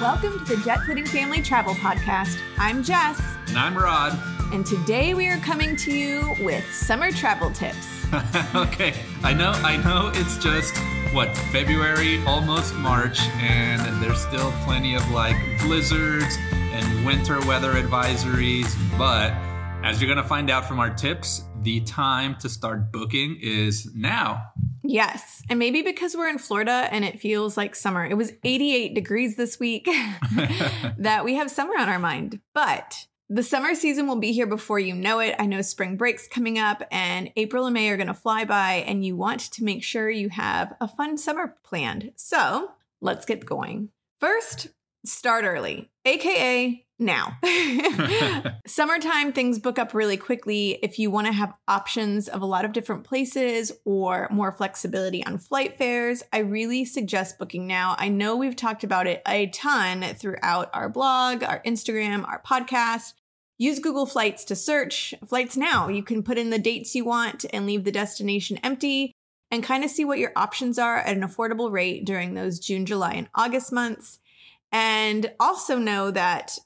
Welcome to the Jet Setting Family Travel Podcast. I'm Jess, And I'm Rod. and today we are coming to you with summer travel tips. okay, I know, I know it's just what February, almost March, and there's still plenty of like blizzards and winter weather advisories. But as you're gonna find out from our tips, the time to start booking is now. Yes, and maybe because we're in Florida and it feels like summer. It was 88 degrees this week that we have summer on our mind. But the summer season will be here before you know it. I know spring break's coming up and April and May are going to fly by, and you want to make sure you have a fun summer planned. So let's get going. First, start early, aka now. Summertime, things book up really quickly. If you want to have options of a lot of different places or more flexibility on flight fares, I really suggest booking now. I know we've talked about it a ton throughout our blog, our Instagram, our podcast. Use Google Flights to search flights now. You can put in the dates you want and leave the destination empty and kind of see what your options are at an affordable rate during those June, July, and August months. And also know that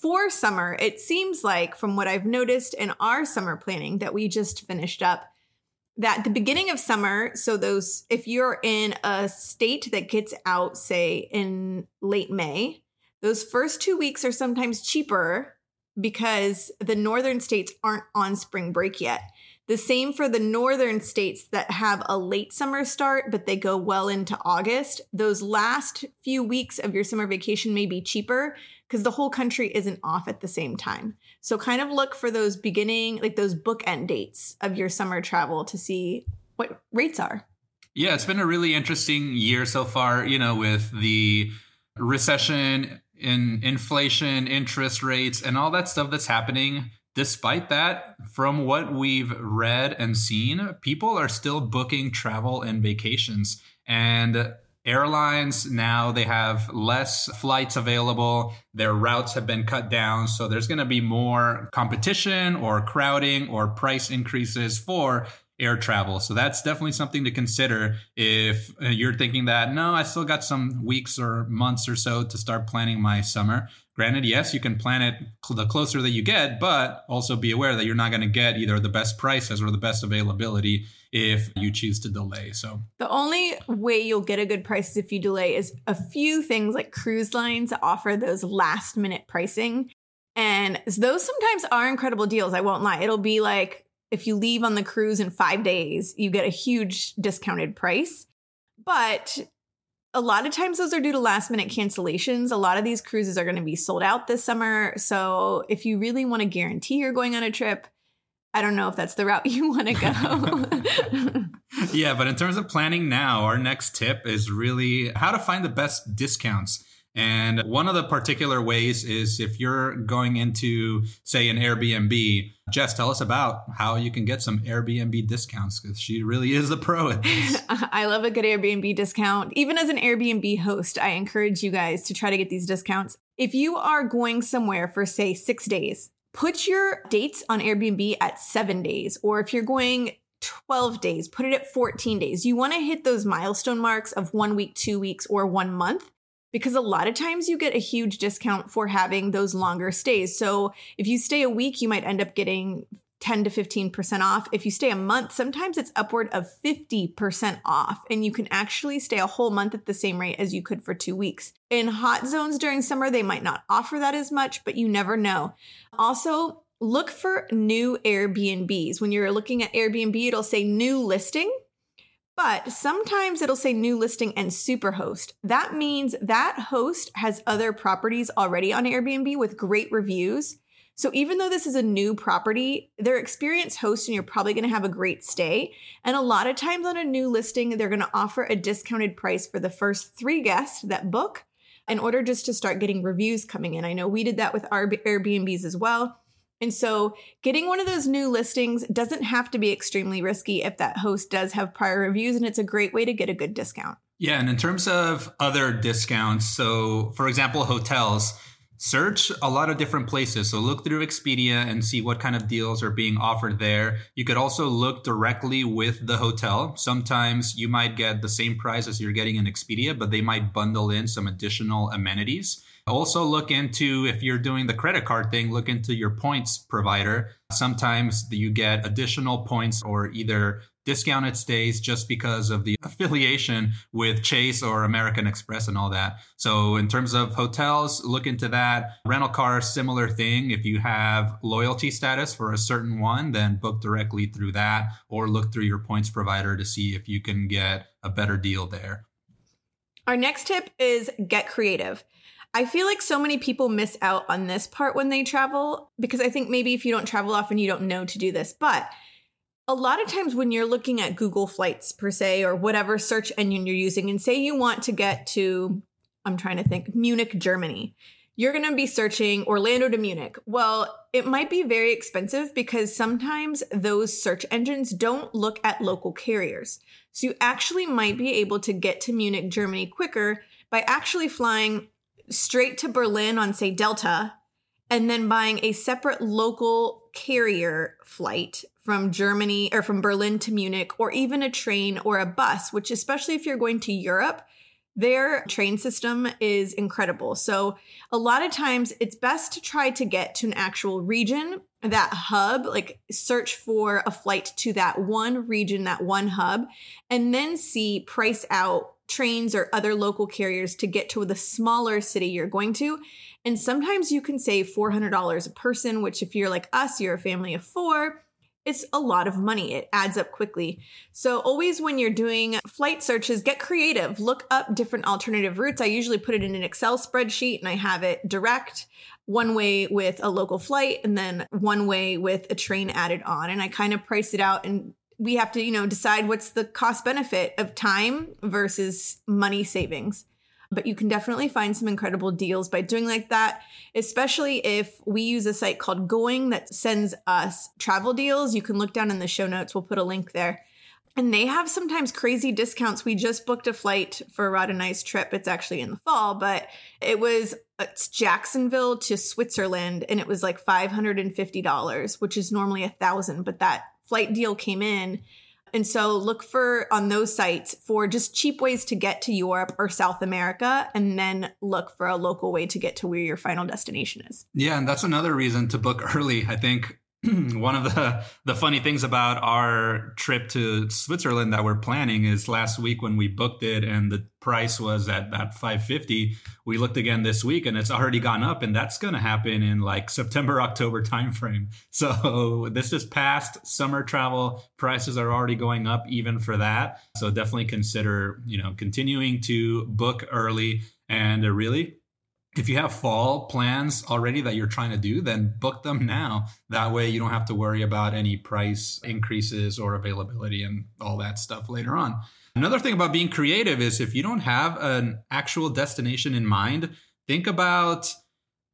for summer, it seems like from what I've noticed in our summer planning that we just finished up, that the beginning of summer, so those, if you're in a state that gets out, say in late May, those first two weeks are sometimes cheaper because the northern states aren't on spring break yet. The same for the northern states that have a late summer start, but they go well into August. Those last few weeks of your summer vacation may be cheaper because the whole country isn't off at the same time. So kind of look for those beginning, like those bookend dates of your summer travel to see what rates are. Yeah, it's been a really interesting year so far, you know, with the recession in inflation, interest rates, and all that stuff that's happening. Despite that, from what we've read and seen, people are still booking travel and vacations. And airlines now they have less flights available. Their routes have been cut down. So there's going to be more competition or crowding or price increases for air travel. So that's definitely something to consider if uh, you're thinking that no i still got some weeks or months or so to start planning my summer granted yes you can plan it cl- the closer that you get but also be aware that you're not going to get either the best prices or the best availability if you choose to delay so The only way you'll get a good price if you delay is a few things like cruise lines offer those last minute pricing. And those sometimes are incredible deals. I won't lie. It'll be like if you leave on the cruise in five days, you get a huge discounted price. But a lot of times those are due to last minute cancellations. A lot of these cruises are going to be sold out this summer. So if you really want to guarantee you're going on a trip, I don't know if that's the route you want to go. yeah, but in terms of planning now, our next tip is really how to find the best discounts. And one of the particular ways is if you're going into, say, an Airbnb, Jess, tell us about how you can get some Airbnb discounts because she really is the pro at this. I love a good Airbnb discount. Even as an Airbnb host, I encourage you guys to try to get these discounts. If you are going somewhere for, say, six days, put your dates on Airbnb at seven days. Or if you're going 12 days, put it at 14 days. You want to hit those milestone marks of one week, two weeks, or one month because a lot of times you get a huge discount for having those longer stays. So if you stay a week, you might end up getting 10 to 15% off. If you stay a month, sometimes it's upward of 50% off, and you can actually stay a whole month at the same rate as you could for two weeks. In hot zones during summer, they might not offer that as much, but you never know. Also, look for new Airbnbs. When you're looking at Airbnb, it'll say new listing. But sometimes it'll say new listing and superhost. That means that host has other properties already on Airbnb with great reviews. So even though this is a new property, they're experienced hosts and you're probably going to have a great stay. And a lot of times on a new listing, they're going to offer a discounted price for the first three guests that book in order just to start getting reviews coming in. I know we did that with our Airbnbs as well. And so getting one of those new listings doesn't have to be extremely risky if that host does have prior reviews, and it's a great way to get a good discount. Yeah, and in terms of other discounts, so for example, hotels, search a lot of different places. So look through Expedia and see what kind of deals are being offered there. You could also look directly with the hotel. Sometimes you might get the same price as you're getting in Expedia, but they might bundle in some additional amenities. Also, look into if you're doing the credit card thing, look into your points provider. Sometimes you get additional points or either discounted stays just because of the affiliation with Chase or American Express and all that. So, in terms of hotels, look into that. Rental car, similar thing. If you have loyalty status for a certain one, then book directly through that or look through your points provider to see if you can get a better deal there. Our next tip is get creative. I feel like so many people miss out on this part when they travel because I think maybe if you don't travel often, you don't know to do this. But a lot of times when you're looking at Google Flights per se, or whatever search engine you're using, and say you want to get to, I'm trying to think, Munich, Germany, you're going to be searching Orlando to Munich. Well, it might be very expensive because sometimes those search engines don't look at local carriers. So you actually might be able to get to Munich, Germany quicker by actually flying straight to Berlin on, say, Delta, and then buying a separate local carrier flight from Germany or from Berlin to Munich, or even a train or a bus, which, especially if you're going to Europe, their train system is incredible. So, a lot of times it's best to try to get to an actual region, that hub, like search for a flight to that one region, that one hub, and then see price out trains or other local carriers to get to the smaller city you're going to. And sometimes you can save $400 a person, which, if you're like us, you're a family of four, it's a lot of money. It adds up quickly. So, always when you're doing flight searches, get creative. Look up different alternative routes. I usually put it in an Excel spreadsheet and I have it direct one way with a local flight and then one way with a train added on. And I kind of price it out and we have to, you know, decide what's the cost benefit of time versus money savings. But you can definitely find some incredible deals by doing like that, especially if we use a site called Going that sends us travel deals. You can look down in the show notes, we'll put a link there. And they have sometimes crazy discounts. We just booked a flight for Rod and I's trip. It's actually in the fall, but it was it's Jacksonville to Switzerland, and it was like five hundred and fifty dollars, which is normally a thousand. But that flight deal came in. And so look for on those sites for just cheap ways to get to Europe or South America and then look for a local way to get to where your final destination is. Yeah, and that's another reason to book early. I think one of the the funny things about our trip to Switzerland that we're planning is last week when we booked it and the price was at that 550 we looked again this week and it's already gone up and that's going to happen in like September October timeframe. So this is past summer travel. Prices are already going up even for that. So definitely consider you know continuing to book early and really if you have fall plans already that you're trying to do, then book them now. That way you don't have to worry about any price increases or availability and all that stuff later on. Another thing about being creative is if you don't have an actual destination in mind, think about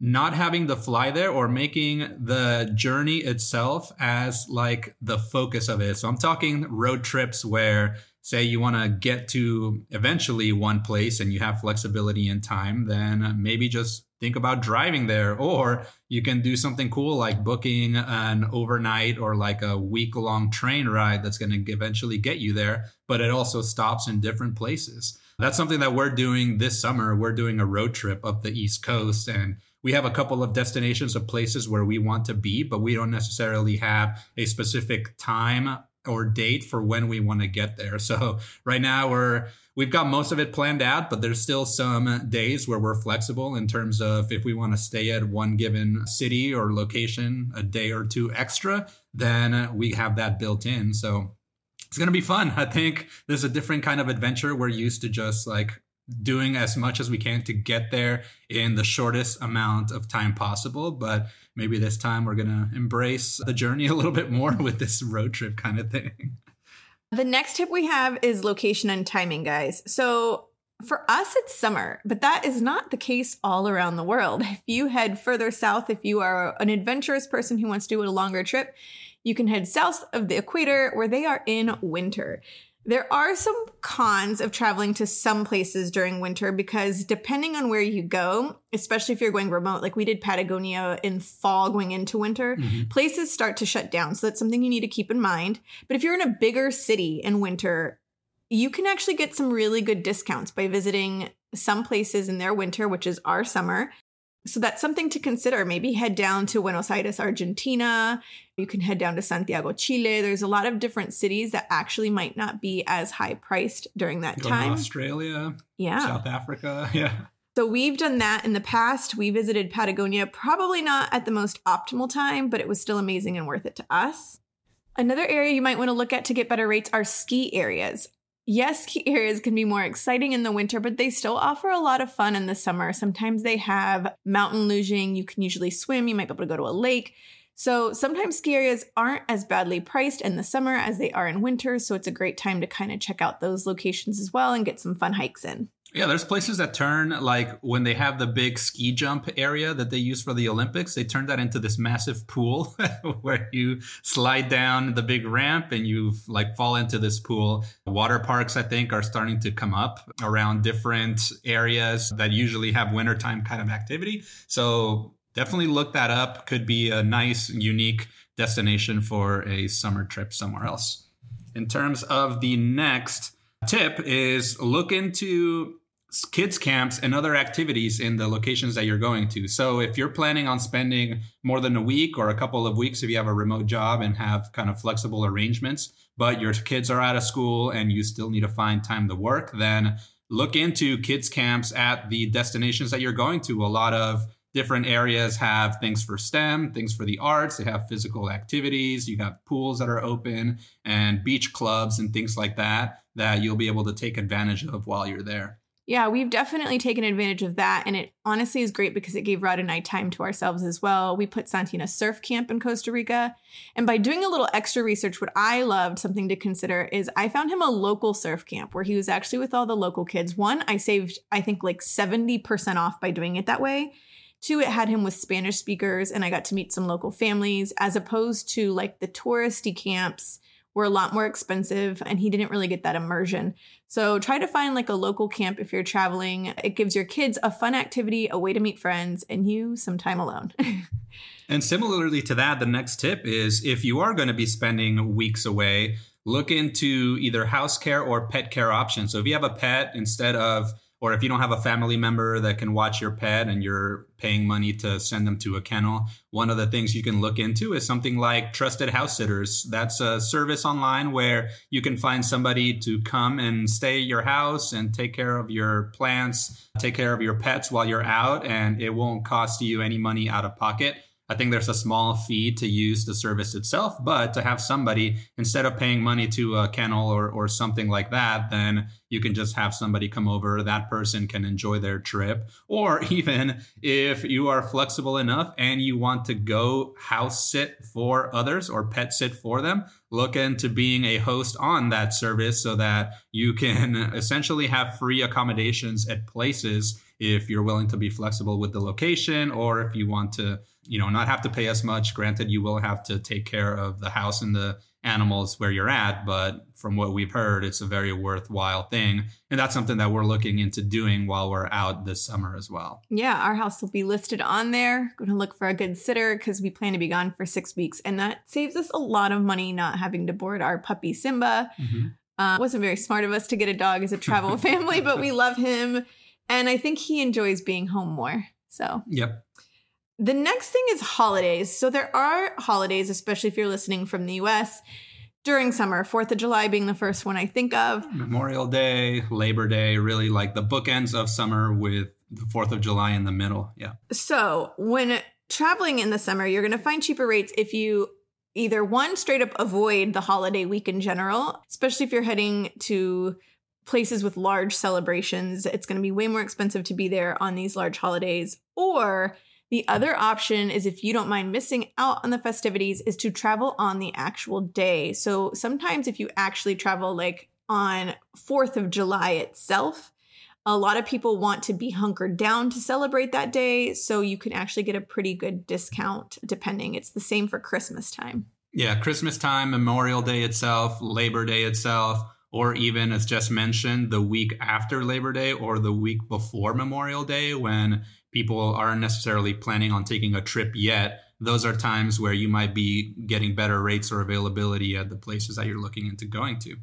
not having to fly there or making the journey itself as like the focus of it. So I'm talking road trips where say you want to get to eventually one place and you have flexibility in time, then maybe just think about driving there. Or you can do something cool like booking an overnight or like a week long train ride that's going to eventually get you there, but it also stops in different places. That's something that we're doing this summer. We're doing a road trip up the East Coast and we have a couple of destinations of places where we want to be, but we don't necessarily have a specific time or date for when we want to get there. So right now we're we've got most of it planned out, but there's still some days where we're flexible in terms of if we want to stay at one given city or location a day or two extra, then we have that built in. So it's going to be fun. I think there's a different kind of adventure. We're used to just like doing as much as we can to get there in the shortest amount of time possible. But maybe this time we're going to embrace the journey a little bit more with this road trip kind of thing. The next tip we have is location and timing, guys. So for us, it's summer, but that is not the case all around the world. If you head further south, if you are an adventurous person who wants to do a longer trip, you can head south of the equator where they are in winter. There are some cons of traveling to some places during winter because depending on where you go, especially if you're going remote, like we did Patagonia in fall going into winter, mm-hmm. places start to shut down. So that's something you need to keep in mind. But if you're in a bigger city in winter, you can actually get some really good discounts by visiting some places in their winter, which is our summer, so that's something to consider. Maybe head down to Buenos Aires, Argentina. You can head down to Santiago, Chile. There's a lot of different cities that actually might not be as high priced during that Go time. Australia, yeah, South Africa, yeah. So we've done that in the past. We visited Patagonia, probably not at the most optimal time, but it was still amazing and worth it to us. Another area you might want to look at to get better rates are ski areas. Yes, ski areas can be more exciting in the winter, but they still offer a lot of fun in the summer. Sometimes they have mountain luging. You can usually swim. You might be able to go to a lake. So sometimes ski areas aren't as badly priced in the summer as they are in winter. So it's a great time to kind of check out those locations as well and get some fun hikes in. Yeah, there's places that turn like when they have the big ski jump area that they use for the Olympics, they turn that into this massive pool where you slide down the big ramp and you like fall into this pool. Water parks, I think, are starting to come up around different areas that usually have wintertime kind of activity. So definitely look that up. Could be a nice, unique destination for a summer trip somewhere else. In terms of the next tip is look into kids camps and other activities in the locations that you're going to. So if you're planning on spending more than a week or a couple of weeks if you have a remote job and have kind of flexible arrangements, but your kids are out of school and you still need to find time to work, then look into kids camps at the destinations that you're going to. A lot of different areas have things for STEM, things for the arts, they have physical activities, you have pools that are open and beach clubs and things like that that you'll be able to take advantage of while you're there. Yeah, we've definitely taken advantage of that. And it honestly is great because it gave Rod and I time to ourselves as well. We put Santi in a surf camp in Costa Rica. And by doing a little extra research, what I loved, something to consider, is I found him a local surf camp where he was actually with all the local kids. One, I saved, I think, like 70% off by doing it that way. Two, it had him with Spanish speakers, and I got to meet some local families as opposed to like the touristy camps were a lot more expensive and he didn't really get that immersion. So try to find like a local camp if you're traveling. It gives your kids a fun activity, a way to meet friends, and you some time alone. and similarly to that, the next tip is if you are going to be spending weeks away, look into either house care or pet care options. So if you have a pet, instead of or if you don't have a family member that can watch your pet and you're paying money to send them to a kennel, one of the things you can look into is something like Trusted House Sitters. That's a service online where you can find somebody to come and stay at your house and take care of your plants, take care of your pets while you're out, and it won't cost you any money out of pocket. I think there's a small fee to use the service itself, but to have somebody, instead of paying money to a kennel or, or something like that, then you can just have somebody come over. That person can enjoy their trip. Or even if you are flexible enough and you want to go house sit for others or pet sit for them, look into being a host on that service so that you can essentially have free accommodations at places if you're willing to be flexible with the location or if you want to you know not have to pay as much. Granted you will have to take care of the house and the animals where you're at but from what we've heard it's a very worthwhile thing. And that's something that we're looking into doing while we're out this summer as well. Yeah our house will be listed on there. Going to look for a good sitter because we plan to be gone for six weeks and that saves us a lot of money not having to board our puppy simba. Mm-hmm. uh, wasn't very smart of us to get a dog as a travel family but we love him and i think he enjoys being home more so yep the next thing is holidays. So there are holidays, especially if you're listening from the US during summer, 4th of July being the first one I think of. Memorial Day, Labor Day, really like the bookends of summer with the 4th of July in the middle. Yeah. So when traveling in the summer, you're going to find cheaper rates if you either one, straight up avoid the holiday week in general, especially if you're heading to places with large celebrations. It's going to be way more expensive to be there on these large holidays. Or the other option is if you don't mind missing out on the festivities is to travel on the actual day. So sometimes if you actually travel like on 4th of July itself, a lot of people want to be hunkered down to celebrate that day, so you can actually get a pretty good discount depending. It's the same for Christmas time. Yeah, Christmas time, Memorial Day itself, Labor Day itself, or even as just mentioned, the week after Labor Day or the week before Memorial Day when people aren't necessarily planning on taking a trip yet. Those are times where you might be getting better rates or availability at the places that you're looking into going to.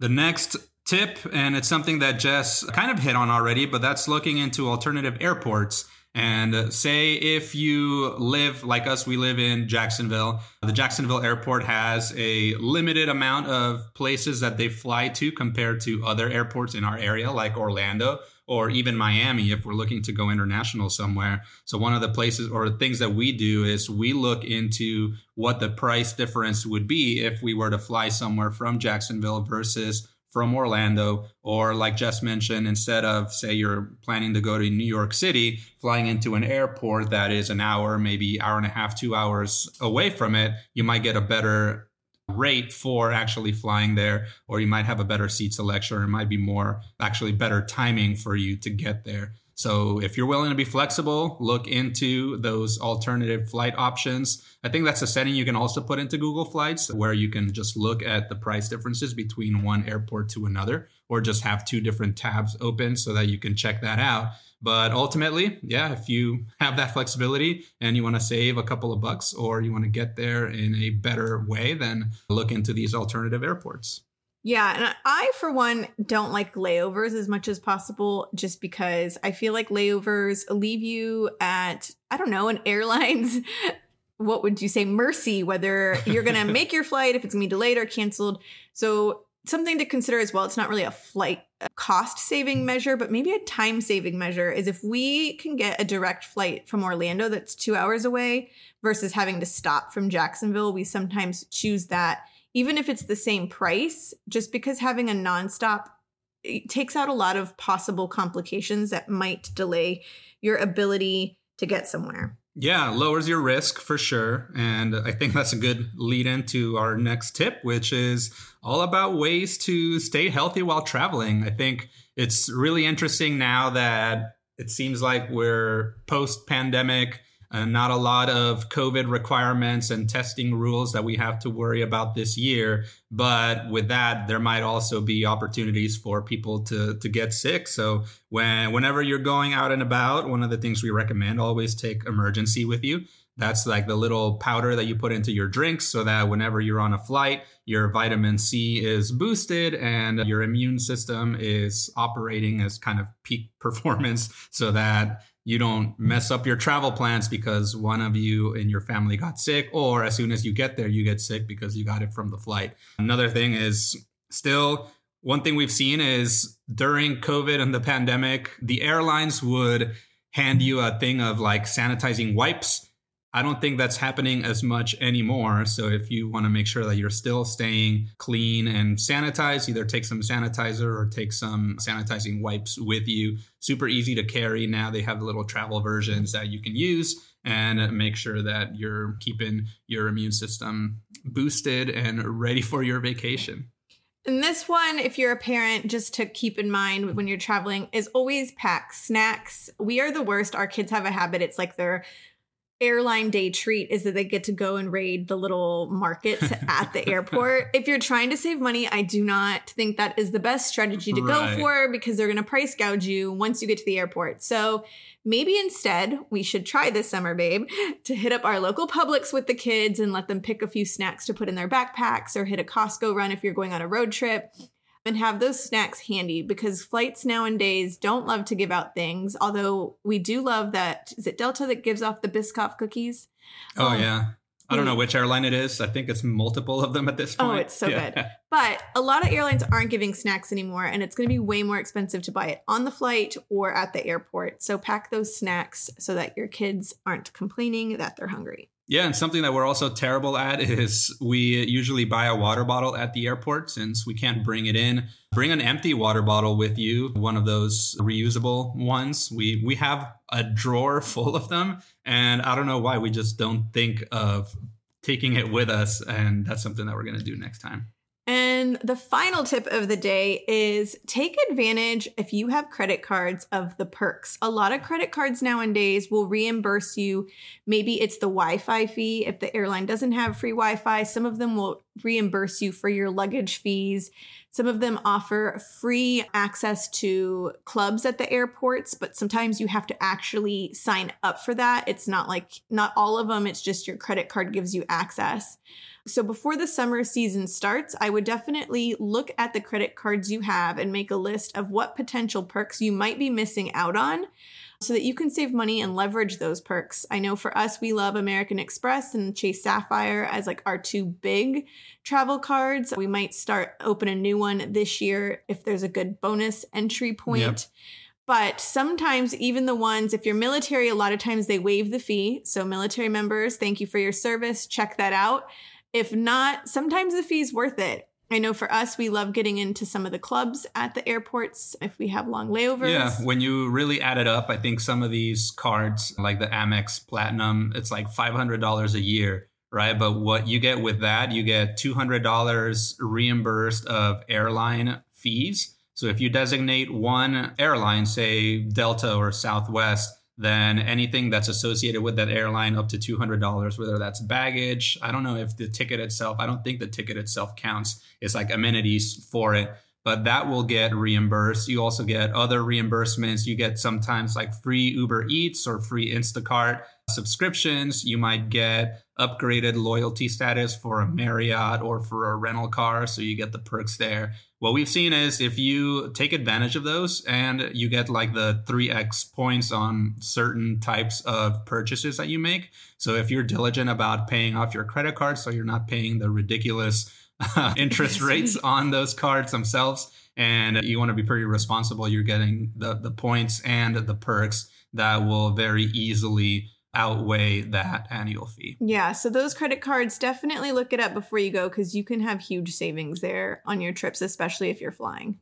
The next tip, and it's something that Jess kind of hit on already, but that's looking into alternative airports. And uh, say if you live like us, we live in Jacksonville. The Jacksonville airport has a limited amount of places that they fly to compared to other airports in our area, like Orlando or even Miami if we're looking to go international somewhere. So one of the places or things that we do is we look into what the price difference would be if we were to fly somewhere from Jacksonville versus from Orlando, or like Jess mentioned, instead of say you're planning to go to New York City, flying into an airport that is an hour, maybe hour and a half, two hours away from it, you might get a better rate for actually flying there, or you might have a better seat selection, or it might be more actually better timing for you to get there. So if you're willing to be flexible, look into those alternative flight options. I think that's a setting you can also put into Google Flights where you can just look at the price differences between one airport to another or just have two different tabs open so that you can check that out. But ultimately, yeah, if you have that flexibility and you want to save a couple of bucks or you want to get there in a better way, then look into these alternative airports. Yeah, and I, for one, don't like layovers as much as possible just because I feel like layovers leave you at, I don't know, an airline's, what would you say, mercy, whether you're going to make your flight, if it's going to be delayed or canceled. So, something to consider as well, it's not really a flight cost saving measure, but maybe a time saving measure is if we can get a direct flight from Orlando that's two hours away versus having to stop from Jacksonville, we sometimes choose that even if it's the same price, just because having a nonstop takes out a lot of possible complications that might delay your ability to get somewhere. Yeah, lowers your risk for sure. And I think that's a good lead into our next tip, which is all about ways to stay healthy while traveling. I think it's really interesting now that it seems like we're post pandemic and not a lot of COVID requirements and testing rules that we have to worry about this year. But with that, there might also be opportunities for people to to get sick. So when whenever you're going out and about, one of the things we recommend always take Emergen-C with you. That's like the little powder that you put into your drinks so that whenever you're on a flight, your vitamin C is boosted and your immune system is operating as kind of peak performance so that you don't mess up your travel plans because one of you in your family got sick, or as soon as you get there, you get sick because you got it from the flight. Another thing is still one thing we've seen is during COVID and the pandemic, the airlines would hand you a thing of like sanitizing wipes I don't think that's happening as much anymore. So if you want to make sure that you're still staying clean and sanitized, either take some sanitizer or take some sanitizing wipes with you. Super easy to carry. Now they have the little travel versions that you can use and make sure that you're keeping your immune system boosted and ready for your vacation. And this one, if you're a parent, just to keep in mind when you're traveling, is always pack snacks. We are the worst. Our kids have a habit. It's like they're airline day treat is that they get to go and raid the little markets at the airport. If you're trying to save money, I do not think that is the best strategy to right. go for because they're going to price gouge you once you get to the airport. So maybe instead we should try this summer, babe, to hit up our local Publix with the kids and let them pick a few snacks to put in their backpacks or hit a Costco run if you're going on a road trip and have those snacks handy because flights nowadays don't love to give out things. Although we do love that. Is it Delta that gives off the Biscoff cookies? Oh, um, yeah. I don't know which airline it is. I think it's multiple of them at this oh, point. Oh, it's so yeah. good. But a lot of airlines aren't giving snacks anymore, and it's going to be way more expensive to buy it on the flight or at the airport. So pack those snacks so that your kids aren't complaining that they're hungry. Yeah, and something that we're also terrible at is we usually buy a water bottle at the airport since we can't bring it in. Bring an empty water bottle with you, one of those reusable ones. We we have a drawer full of them, and I don't know why we just don't think of taking it with us, and that's something that we're going to do next time. And the final tip of the day is take advantage if you have credit cards of the perks. A lot of credit cards nowadays will reimburse you. Maybe it's the Wi Fi fee if the airline doesn't have free Wi Fi. Some of them will reimburse you for your luggage fees. Some of them offer free access to clubs at the airports, but sometimes you have to actually sign up for that. It's not like, not all of them, it's just your credit card gives you access. So before the summer season starts, I would definitely look at the credit cards you have and make a list of what potential perks you might be missing out on so that you can save money and leverage those perks. I know for us, we love American Express and Chase Sapphire as like our two big travel cards. We might start open a new one this year if there's a good bonus entry point. Yep. But sometimes, even the ones, if you're military, a lot of times they waive the fee. So, military members, thank you for your service. Check that out. If not, sometimes the fee's worth it. I know for us, we love getting into some of the clubs at the airports if we have long layovers. Yeah, when you really add it up, I think some of these cards, like the Amex Platinum, it's like $500 a year, right? But what you get with that, you get $200 reimbursed of airline fees. So if you designate one airline, say Delta or Southwest, then anything that's associated with that airline up to $200 whether that's baggage. I don't know if the ticket itself i don't think the ticket itself counts. It's like amenities for it but that will get reimbursed. You also get other reimbursements. You get sometimes like free uber eats or free instacart subscriptions. You might get upgraded loyalty status for a marriott or for a rental car so you get the perks there. What we've seen is if you take advantage of those and you get like the 3x points on certain types of purchases that you make. So if you're diligent about paying off your credit card, so you're not paying the ridiculous interest rates on those cards themselves, and you want to be pretty responsible, you're getting the, the points and the perks that will very easily outweigh that annual fee. Yeah, so those credit cards definitely look it up before you go because you can have huge savings there on your trips, especially if you're flying.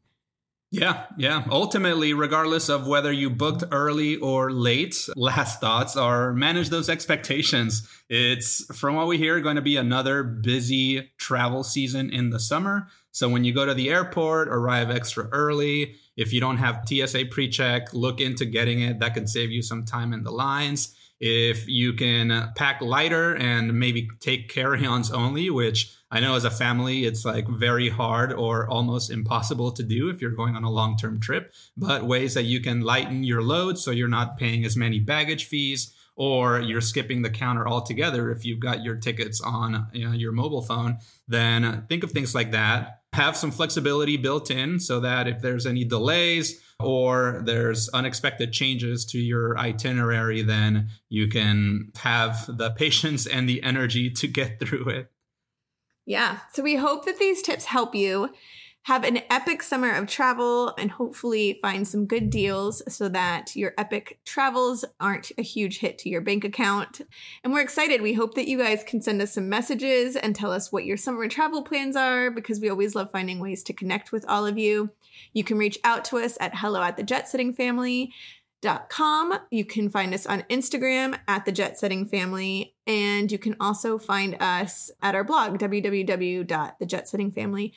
Yeah, yeah. Ultimately, regardless of whether you booked early or late, last thoughts are manage those expectations. It's, from what we hear, going to be another busy travel season in the summer. So when you go to the airport, arrive extra early. If you don't have TSA pre check, look into getting it. That can save you some time in the lines if you can pack lighter and maybe take carry-ons only which i know as a family it's like very hard or almost impossible to do if you're going on a long-term trip but ways that you can lighten your load so you're not paying as many baggage fees or you're skipping the counter altogether if you've got your tickets on you know, your mobile phone then think of things like that have some flexibility built in so that if there's any delays or there's unexpected changes to your itinerary, then you can have the patience and the energy to get through it. Yeah. So we hope that these tips help you have an epic summer of travel and hopefully find some good deals so that your epic travels aren't a huge hit to your bank account. And we're excited. We hope that you guys can send us some messages and tell us what your summer travel plans are because we always love finding ways to connect with all of you. You can reach out to us at hello at the jet setting family. Dot com. You can find us on Instagram at the Jet Setting Family, and you can also find us at our blog, www.thejetsettingfamily.com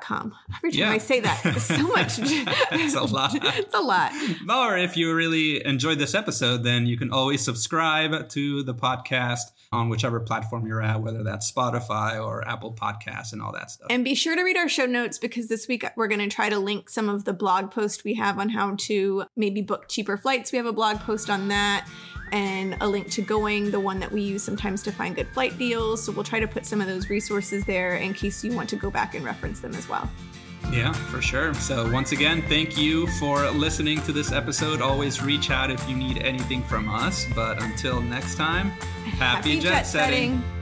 com. Every time yeah. I say that, it's so much. it's a lot. it's a lot. Or if you really enjoyed this episode, then you can always subscribe to the podcast on whichever platform you're at, whether that's Spotify or Apple Podcasts and all that stuff. And be sure to read our show notes because this week we're going to try to link some of the blog posts we have on how to maybe book cheaper flights. We have a blog post on that and a link to Going, the one that we use sometimes to find good flight deals. So we'll try to put some of those resources there in case you want to go back and reference them as well. Yeah, for sure. So, once again, thank you for listening to this episode. Always reach out if you need anything from us. But until next time, happy, happy jet, jet, setting. setting.